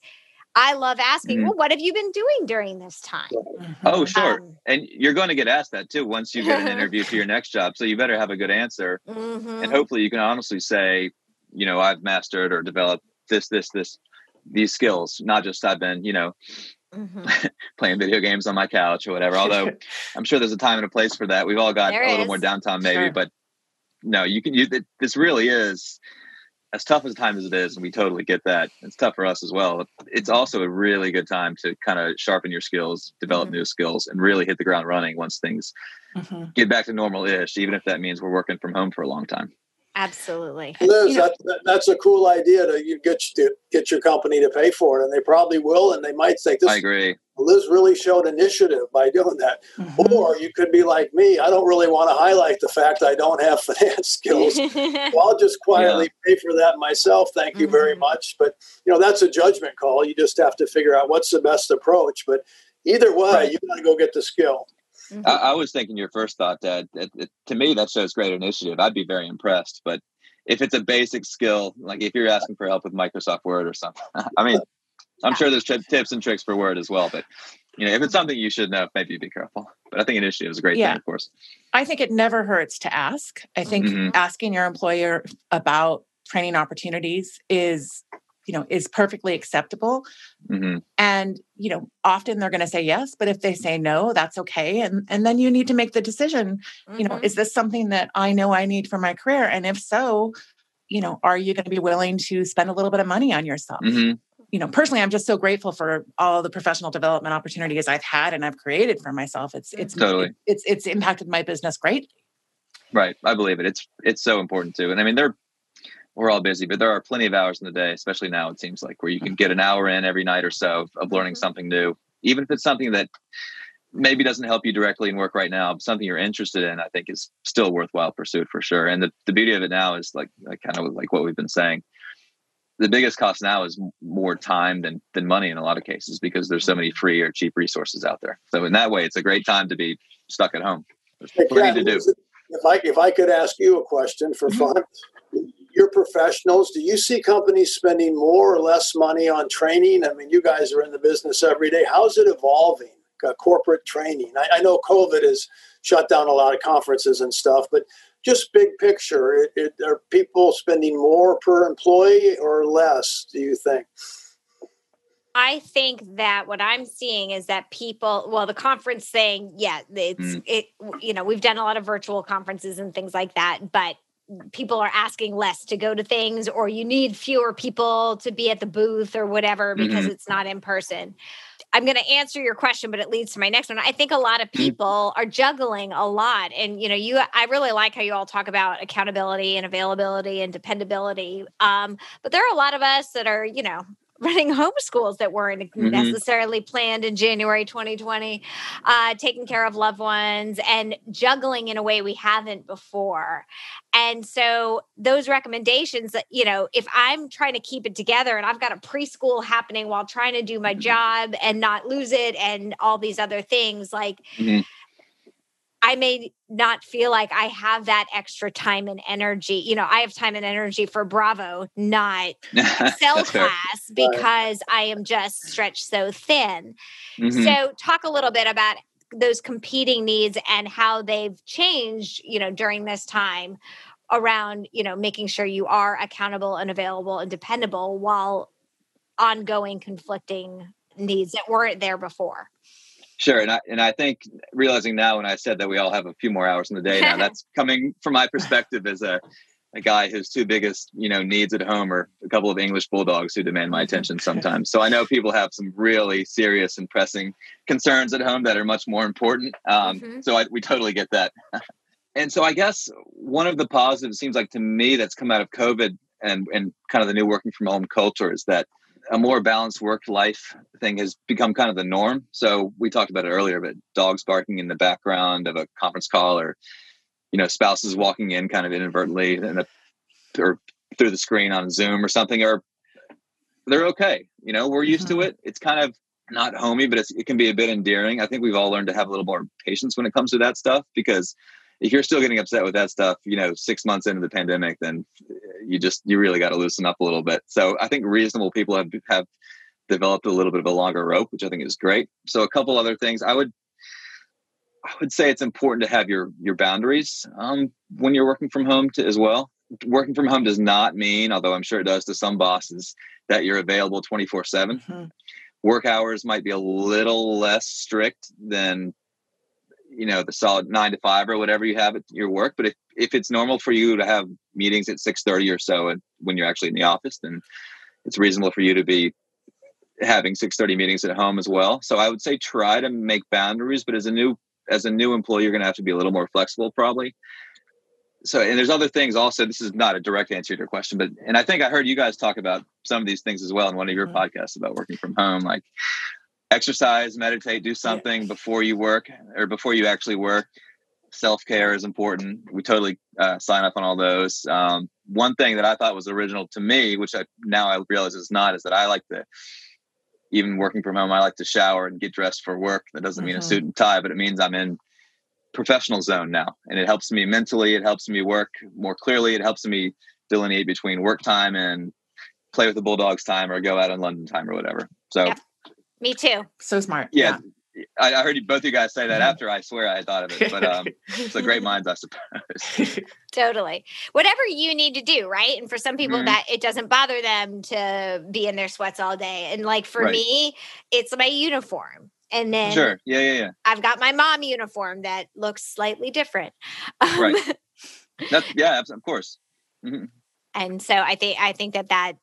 I love asking, mm-hmm. well, what have you been doing during this time? Mm-hmm. Oh, sure. Um, and you're going to get asked that too once you get an interview for your next job. So you better have a good answer. Mm-hmm. And hopefully you can honestly say, you know, I've mastered or developed this, this, this, these skills, not just I've been, you know, mm-hmm. playing video games on my couch or whatever. Although I'm sure there's a time and a place for that. We've all got there a little is. more downtime, maybe, sure. but no, you can. You this really is as tough as time as it is, and we totally get that. It's tough for us as well. It's also a really good time to kind of sharpen your skills, develop mm-hmm. new skills, and really hit the ground running once things mm-hmm. get back to normal-ish, even if that means we're working from home for a long time. Absolutely. Liz, you know, that, that's a cool idea to you get to get your company to pay for it, and they probably will, and they might think this. I agree. Liz really showed initiative by doing that. Mm-hmm. Or you could be like me. I don't really want to highlight the fact I don't have finance skills. so I'll just quietly yeah. pay for that myself. Thank you mm-hmm. very much. But you know that's a judgment call. You just have to figure out what's the best approach. But either way, right. you got to go get the skill. Mm-hmm. I, I, was thinking your first thought, Dad. It, it, to me, that shows great initiative. I'd be very impressed. But if it's a basic skill, like if you're asking for help with Microsoft Word or something, I mean, I'm sure there's tips and tricks for Word as well. But you know, if it's something you should know, maybe be careful. But I think initiative is a great yeah. thing, of course. I think it never hurts to ask. I think mm-hmm. asking your employer about training opportunities is you know is perfectly acceptable mm-hmm. and you know often they're going to say yes but if they say no that's okay and and then you need to make the decision mm-hmm. you know mm-hmm. is this something that i know i need for my career and if so you know are you going to be willing to spend a little bit of money on yourself mm-hmm. you know personally i'm just so grateful for all the professional development opportunities i've had and i've created for myself it's it's totally it's it's impacted my business greatly right i believe it it's it's so important too and i mean there we're all busy, but there are plenty of hours in the day, especially now, it seems like, where you can get an hour in every night or so of, learning mm-hmm. something new, even if it's something that maybe doesn't help you directly in work right now, but something you're interested in, I think is still worthwhile pursuit for sure. And the, the beauty of it now is like, like kind of like what we've been saying. The biggest cost now is more time than than money in a lot of cases because there's so many free or cheap resources out there. So in that way, it's a great time to be stuck at home. There's plenty to do. If I if I could ask you a question for mm-hmm. fun, you're professionals. Do you see companies spending more or less money on training? I mean, you guys are in the business every day. How's it evolving? uh, corporate training. I, I, know COVID has shut down a lot of conferences and stuff, but just big picture, it, it, are people spending more per employee or less? Do you think? I think that what I'm seeing is that people, well, the conference thing, yeah, it's mm. it. You know, we've done a lot of virtual conferences and things like that, but people are asking less to go to things, or you need fewer people to be at the booth or whatever because mm-hmm. it's not in person. I'm going to answer your question, but it leads to my next one. I think a lot of mm. people are juggling a lot. And, you know, you, I really like how you all talk about accountability and availability and dependability. Um, but there are a lot of us that are, you know, running homeschools that weren't mm-hmm. necessarily planned in January 2020, uh, taking care of loved ones and juggling in a way we haven't before. And so those recommendations that, you know, if I'm trying to keep it together and I've got a preschool happening while trying to do my mm-hmm. job and not lose it and all these other things, like mm-hmm I may not feel like I have that extra time and energy. You know, I have time and energy for Bravo, not cell class, because I am just stretched so thin. Mm-hmm. So, talk a little bit about those competing needs and how they've changed, you know, during this time around, you know, making sure you are accountable and available and dependable while ongoing conflicting needs that weren't there before. Sure, and I and I think realizing now when I said that we all have a few more hours in the day now, that's coming from my perspective as a a guy whose two biggest you know needs at home are a couple of English bulldogs who demand my attention sometimes. So I know people have some really serious and pressing concerns at home that are much more important. Um, mm-hmm. So I, we totally get that. and so I guess one of the positives seems like to me that's come out of COVID and and kind of the new working from home culture is that a more balanced work life thing has become kind of the norm. So we talked about it earlier, but dogs barking in the background of a conference call or, you know, spouses walking in kind of inadvertently in a, or through the screen on Zoom or something, or they're okay. You know, we're used mm-hmm. to it. It's kind of not homey, but it can be a bit endearing. I think we've all learned to have a little more patience when it comes to that stuff because if you're still getting upset with that stuff, you know, six months into the pandemic, then you just you really got to loosen up a little bit. So I think reasonable people have have developed a little bit of a longer rope, which I think is great. So a couple other things I would I would say it's important to have your your boundaries um, when you're working from home to, as well. Working from home does not mean, although I'm sure it does to some bosses, that you're available 24 7. Mm-hmm. Work hours might be a little less strict than you know the solid nine to five or whatever you have at your work but if, if it's normal for you to have meetings at 6.30 or so and when you're actually in the office then it's reasonable for you to be having 6.30 meetings at home as well so i would say try to make boundaries but as a new as a new employee you're going to have to be a little more flexible probably so and there's other things also this is not a direct answer to your question but and i think i heard you guys talk about some of these things as well in one of your mm-hmm. podcasts about working from home like exercise, meditate, do something yeah. before you work or before you actually work. Self care is important. We totally uh, sign up on all those. Um, one thing that I thought was original to me, which I now I realize is not, is that I like to, even working from home, I like to shower and get dressed for work. That doesn't mean mm-hmm. a suit and tie, but it means I'm in professional zone now, and it helps me mentally. It helps me work more clearly. It helps me delineate between work time and play with the Bulldogs time or go out in London time or whatever. So. Me too. So smart. Yeah. yeah. I, I, heard you, both you guys say that mm-hmm. after I swear I thought of it, but um, so great minds, I suppose. totally. Whatever you need to do, right? And for some people, mm-hmm. that it doesn't bother them to be in their sweats all day. And like for right. me, it's my uniform. And then sure, yeah, yeah, yeah. I've got my mom uniform that looks slightly different. Um, right. That's, yeah, of course. Mm-hmm. And so I think I think that that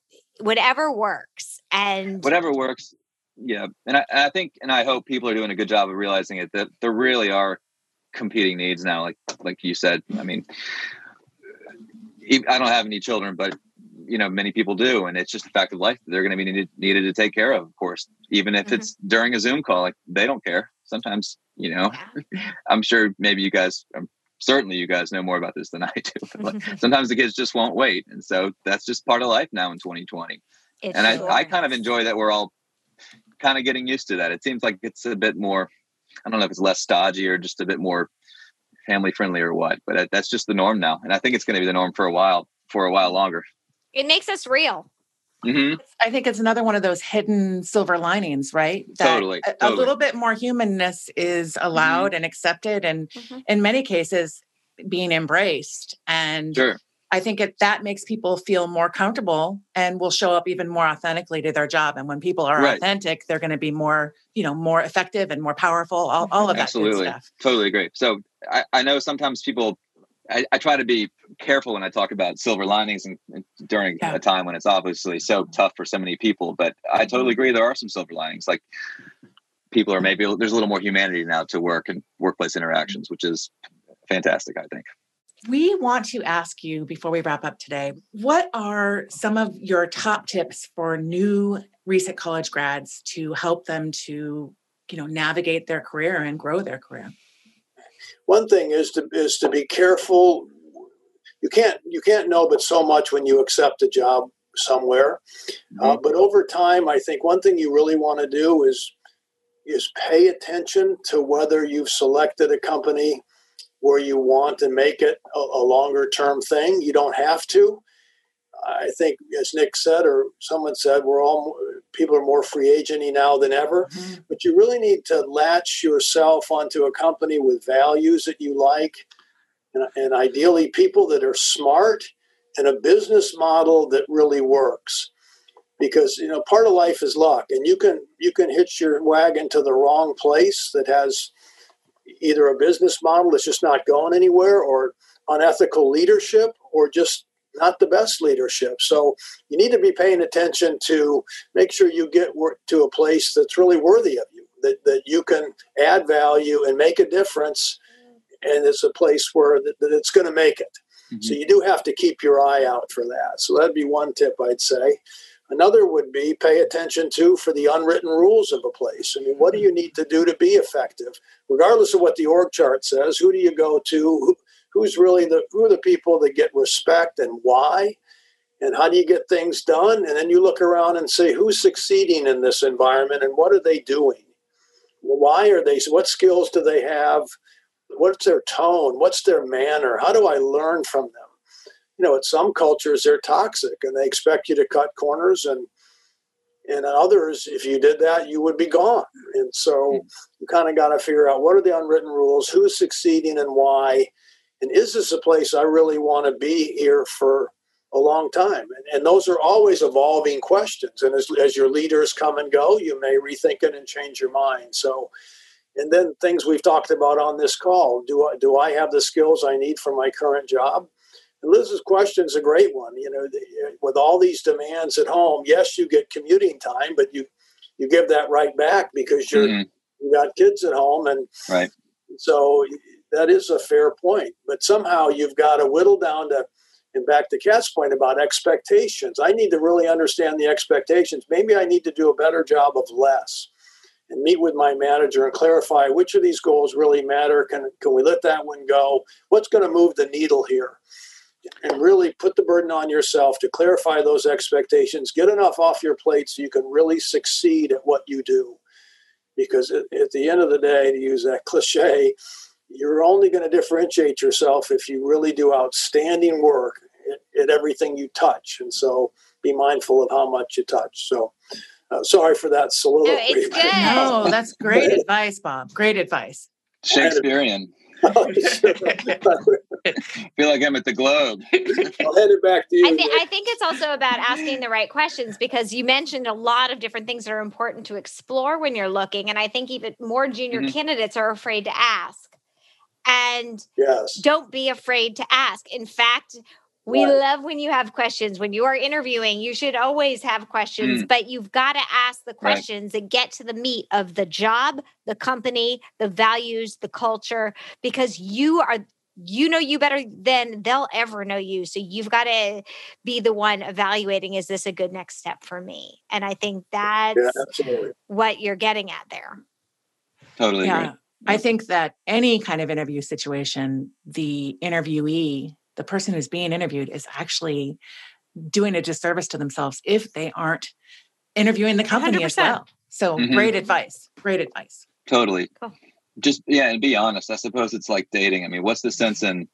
whatever works and whatever works yeah, and I, I think and I hope people are doing a good job of realizing it that there really are competing needs now. Like like you said, I mean, I don't have any children, but you know many people do, and it's just a fact of life. They're going to be needed, needed to take care of, of course, even if mm-hmm. it's during a Zoom call. Like they don't care. Sometimes You know. I'm sure maybe you guys, um, certainly you guys know more about this than I do. But sometimes the kids just won't wait, and so that's just part of life now in 2020. It and I, I kind of enjoy that we're all kind of getting used to that. It seems like it's a bit more. I don't know if it's less stodgy or just a bit more family friendly or what, but that's just the norm now, and I think it's going to be the norm for a while, for a while longer. It makes us real. Mm-hmm. I think it's another one of those hidden silver linings, right? That totally, a, totally. a, little bit more humanness is allowed mm-hmm. and accepted, and mm-hmm. in many cases, being embraced. And sure. I think it, that makes people feel more comfortable and will show up even more authentically to their job. And when people are right. authentic, they're going to be more, you know, more effective and more powerful. All, all of that Absolutely. Totally agree. So I, I know sometimes people I, I, try to be careful when I talk about silver linings and, and during yeah. a time when it's obviously so tough for so many people. But I totally mm-hmm. agree. There are some silver linings. Like people are maybe there's a little more humanity now to work and workplace interactions, which is fantastic. I think. We want to ask you before we wrap up today, what are some of your top tips for new recent college grads to help them to, you know, navigate their career and grow their career? one thing is to is to be careful. You can't you can't know but so much when you accept a job somewhere. Uh, mm-hmm. Uh, but over time, I think one thing you really want to do is is pay attention to whether you've selected a company where you want to make it a, a longer term thing. You don't have to. I think, as Nick said, or someone said, we're all people are more free agenty now than ever. Mm-hmm. But you really need to latch yourself onto a company with values that you like, and, and ideally people that are smart and a business model that really works. Because you know, part of life is luck, and you can you can hitch your wagon to the wrong place that has either a business model that's just not going anywhere, or unethical leadership, or just not the best leadership. So you need to be paying attention to make sure you get to a place that's really worthy of you, that, that you can add value and make a difference. And it's a place where that, that it's going to make it. Mm-hmm. So you do have to keep your eye out for that. So that'd be one tip I'd say. Another would be pay attention to for the unwritten rules of a place. I mean, what do you need to do to be effective? Regardless of what the org chart says, who do you go to? who's really the who are the people that get respect and why? And how do you get things done? And then you look around and say who's succeeding in this environment and what are they doing? Why are they what skills do they have? What's their tone? What's their manner? How do i learn from them you know in some cultures they're toxic and they expect you to cut corners and and in others if you did that you would be gone and so hmm. you kind of got to figure out what are the unwritten rules who's succeeding and why and is this a place I really want to be here for a long time? And, and those are always evolving questions. And as, as your leaders come and go, you may rethink it and change your mind. So, and then things we've talked about on this call do I, do I have the skills I need for my current job? Liz's question is a great one. You know, with all these demands at home, yes, you get commuting time, but you you give that right back because you're mm-hmm. you got kids at home, and right. So that is a fair point. But somehow you've got to whittle down to, and back to Kat's point about expectations. I need to really understand the expectations. Maybe I need to do a better job of less and meet with my manager and clarify which of these goals really matter. Can, can we let that one go? What's going to move the needle here? And really put the burden on yourself to clarify those expectations. Get enough off your plate so you can really succeed at what you do. Because at, at the end of the day, to use that cliche, you're only going to differentiate yourself if you really do outstanding work at, at, everything you touch. And so be mindful of how much you touch. So uh, sorry for that soliloquy. No, it's good. no that's great advice, Bob. Great advice. Shakespearean. Feel like I'm at the Globe. I'll hand it back to you. I, th- I, think it's also about asking the right questions because you mentioned a lot of different things that are important to explore when you're looking. And I think even more junior mm-hmm. candidates are afraid to ask. And yes. don't be afraid to ask. In fact, we right. love when you have questions. When you are interviewing, you should always have questions, mm. but you've got to ask the questions right. that get to the meat of the job, the company, the values, the culture, because you are you know you better than they'll ever know you. So you've got to be the one evaluating is this a good next step for me? And I think that's yeah, what you're getting at there. Totally. Yeah. I think that any kind of interview situation, the interviewee, the person who's being interviewed, is actually doing a disservice to themselves if they aren't interviewing the company 100%. as well. So mm-hmm. great advice. Great advice. Totally. Cool. Just yeah, and be honest. I suppose it's like dating. I mean, what's the sense in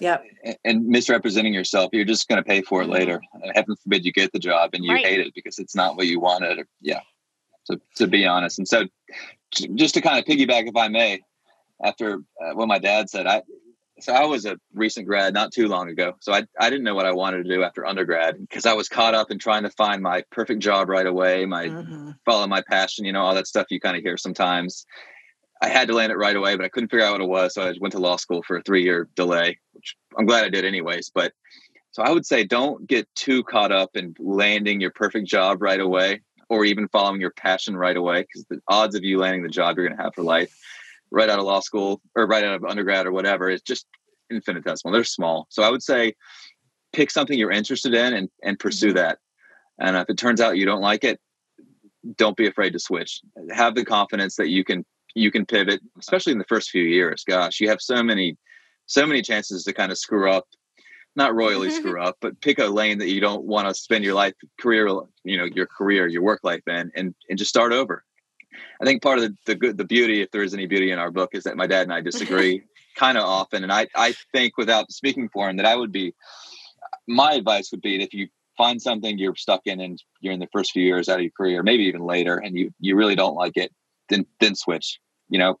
yeah and misrepresenting yourself? You're just going to pay for it mm-hmm. later. And heaven forbid you get the job and you right. hate it because it's not what you wanted. Or, yeah. So to be honest, and so just to kind of piggyback, if I may, after uh, what my dad said, I so I was a recent grad not too long ago. So I, I didn't know what I wanted to do after undergrad because I was caught up in trying to find my perfect job right away, my mm-hmm. follow my passion, you know, all that stuff you kind of hear sometimes. I had to land it right away, but I couldn't figure out what it was. So I went to law school for a three year delay, which I'm glad I did anyways. But so I would say don't get too caught up in landing your perfect job right away or even following your passion right away because the odds of you landing the job you're going to have for life right out of law school or right out of undergrad or whatever is just infinitesimal. They're small. So I would say pick something you're interested in and, and pursue mm-hmm. that. And if it turns out you don't like it, don't be afraid to switch. Have the confidence that you can you can pivot, especially in the first few years. Gosh, you have so many so many chances to kind of screw up, not royally screw up, but pick a lane that you don't want to spend your life career, you know, your career, your work life in and and just start over. I think part of the, the good, the beauty, if there is any beauty in our book, is that my dad and I disagree kind of often. And I, I think without speaking for him that I would be, my advice would be that if you find something you're stuck in and you're in the first few years out of your career, maybe even later, and you, you really don't like it, then, then switch, you know,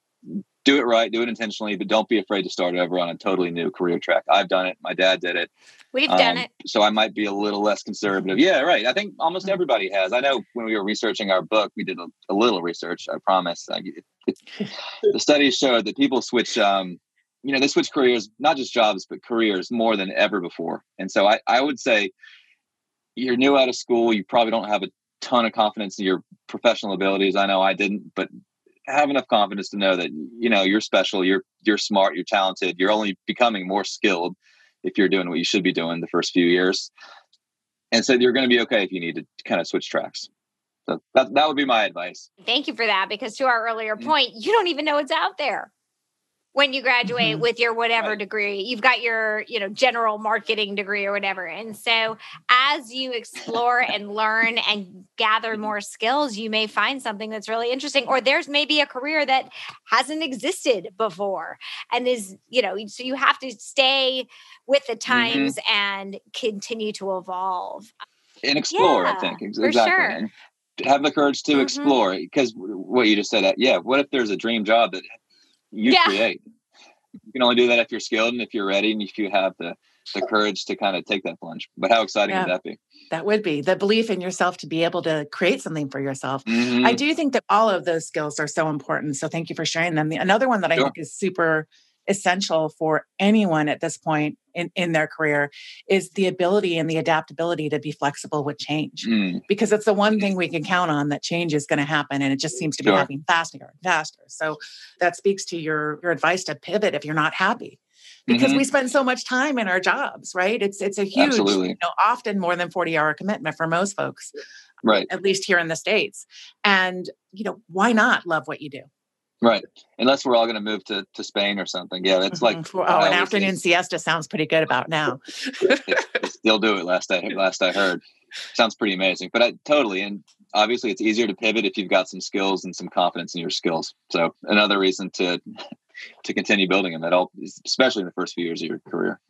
do it right, do it intentionally, but don't be afraid to start over on a totally new career track. I've done it. My dad did it. We've um, done it. So I might be a little less conservative. Yeah, right. I think almost mm-hmm. everybody has. I know when we were researching our book, we did a, a little research. I promise. I, it, it, the studies showed that people switch. Um, you know, they switch careers, not just jobs, but careers more than ever before. And so I, I would say you're new out of school. You probably don't have a ton of confidence in your professional abilities. I know I didn't, but have enough confidence to know that you know you're special you're you're smart you're talented you're only becoming more skilled if you're doing what you should be doing the first few years and so you're going to be okay if you need to kind of switch tracks so that, that would be my advice thank you for that because to our earlier mm-hmm. point you don't even know what's out there when you graduate mm-hmm. with your whatever right. degree you've got your you know general marketing degree or whatever and so as you explore and learn and gather mm-hmm. more skills you may find something that's really interesting or there's maybe a career that hasn't existed before and is you know so you have to stay with the mm-hmm. times mm-hmm. and continue to evolve and explore yeah, i think exactly sure. and have the courage to mm-hmm. explore because what you just said that yeah what if there's a dream job that you yeah. create. You can only do that if you're skilled and if you're ready and if you have the the courage to kind of take that plunge. But how exciting yeah, would that be? That would be the belief in yourself to be able to create something for yourself. Mm-hmm. I do think that all of those skills are so important. So thank you for sharing them. Another one that I think is super essential for anyone at this point in, in their career is the ability and the adaptability to be flexible with change. Mm. because it's the one thing we can count on that change is going to happen and it just seems to be happening faster and faster. So that speaks to your your advice to pivot if you're not happy. Because mm-hmm. we spend so much time in our jobs right? It's it's a huge Absolutely. you know often more than 40 hour commitment for most folks right. at least here in the states. And you know why not love what you do Right. Unless we're all going to move to, to Spain or something. Yeah, that's like oh, an afternoon siesta sounds pretty good about now. They'll do it. Last I last I heard, sounds pretty amazing. But I totally and obviously it's easier to pivot if you've got some skills and some confidence in your skills. So another reason to to continue building them. That all, especially in the first few years of your career.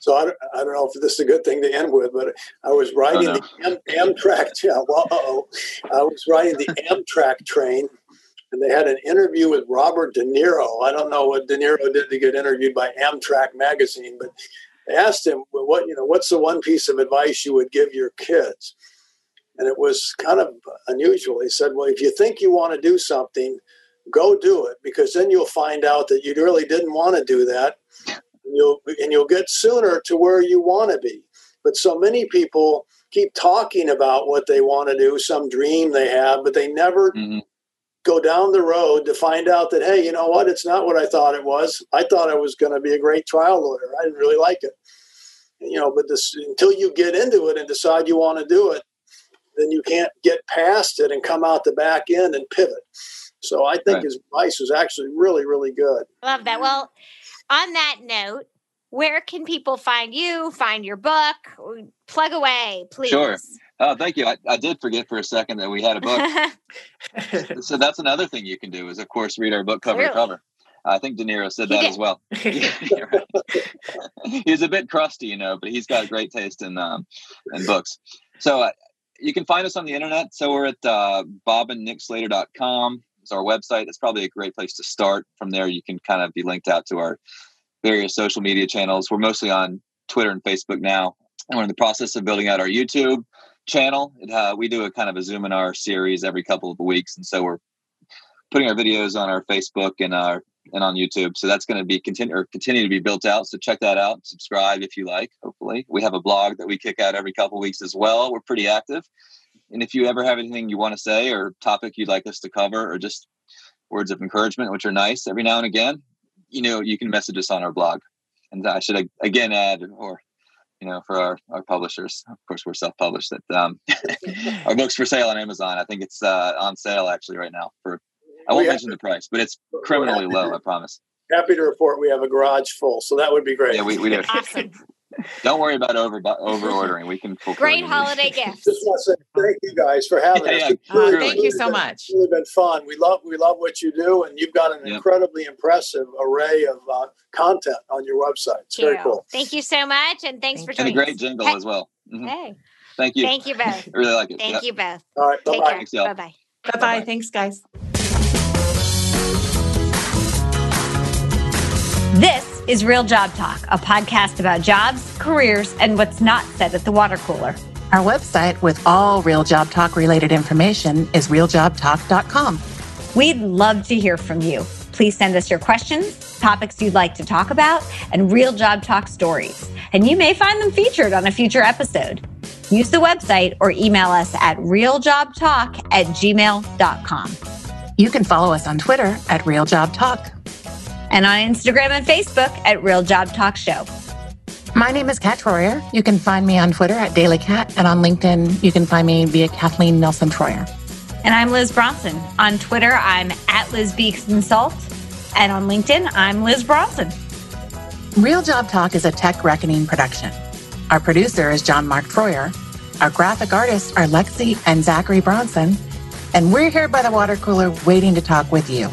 So I don't, I don't know if this is a good thing to end with, but I was oh, riding oh, no. the Am, Amtrak. Yeah, well, oh, I was riding the Amtrak train and they had an interview with Robert De Niro. I don't know what De Niro did to get interviewed by Amtrak magazine, but they asked him, well, "What you know? What's the one piece of advice you would give your kids?" And it was kind of unusual. He said, "Well, if you think you want to do something, go do it, because then you'll find out that you really didn't want to do that, and you'll and you'll get sooner to where you want to be." But so many people keep talking about what they want to do, some dream they have, but they never mm-hmm go down the road to find out that hey you know what it's not what i thought it was i thought i was going to be a great trial lawyer i didn't really like it you know but this until you get into it and decide you want to do it then you can't get past it and come out the back end and pivot So I think right. his advice is actually really, really good. Love that. Well, on that note, where can people find you, find your book? Plug away, please. Sure. Oh, thank you. I, I did forget for a second that we had a book. so that's another thing you can do is, of course, read our book cover really? to cover. I think De Niro said he that did. as well. he's a bit crusty, you know, but he's got a great taste in um, in books. So uh, you can find us on the internet. So we're at uh, bobandnickslater.com. It's our website. It's probably a great place to start. From there, you can kind of be linked out to our various social media channels. We're mostly on Twitter and Facebook now. And we're in the process of building out our YouTube channel. It, uh, we do a kind of a Zoom in our series every couple of weeks. And so we're putting our videos on our Facebook and our and on YouTube. So that's going to be continue or continue to be built out. So check that out. Subscribe if you like. Hopefully, we have a blog that we kick out every couple weeks as well. We're pretty active. And if you ever have anything you want to say or topic you'd like us to cover, or just words of encouragement, which are nice every now and again, you know, you can message us on our blog. And I should again add, or you know, for our, our publishers, of course, we're self-published. That um, our books for sale on Amazon. I think it's uh, on sale actually right now for I won't mention the price, but it's criminally low. I promise. Happy to report we have a garage full, so that would be great. Yeah, we, we do. Awesome. Don't worry about over over ordering. We can fulfill. Great holiday gifts. Just want to say thank you guys for having yeah, us. Yeah, uh, thank you so been, much. It's really been fun. We love we love what you do, and you've got an yep. incredibly impressive array of uh, content on your website. It's very cool. Thank you so much, and thanks for joining. And a great jingle hey. as well. Mm-hmm. Hey. Thank you. Thank you both. I really like it. Thank yep. you both. All right. Bye bye. Bye bye. Bye bye. Thanks, guys. This is Real Job Talk, a podcast about jobs, careers, and what's not said at the water cooler. Our website with all Real Job Talk related information is realjobtalk.com. We'd love to hear from you. Please send us your questions, topics you'd like to talk about, and Real Job Talk stories. And you may find them featured on a future episode. Use the website or email us at realjobtalk at gmail.com. You can follow us on Twitter at Real Job Talk and on Instagram and Facebook at Real Job Talk Show. My name is Kat Troyer. You can find me on Twitter at Daily Cat, and on LinkedIn, you can find me via Kathleen Nelson Troyer. And I'm Liz Bronson. On Twitter, I'm at Liz Beeks and Salt, and on LinkedIn, I'm Liz Bronson. Real Job Talk is a Tech Reckoning production. Our producer is John Mark Troyer. Our graphic artists are Lexi and Zachary Bronson. And we're here by the water cooler waiting to talk with you.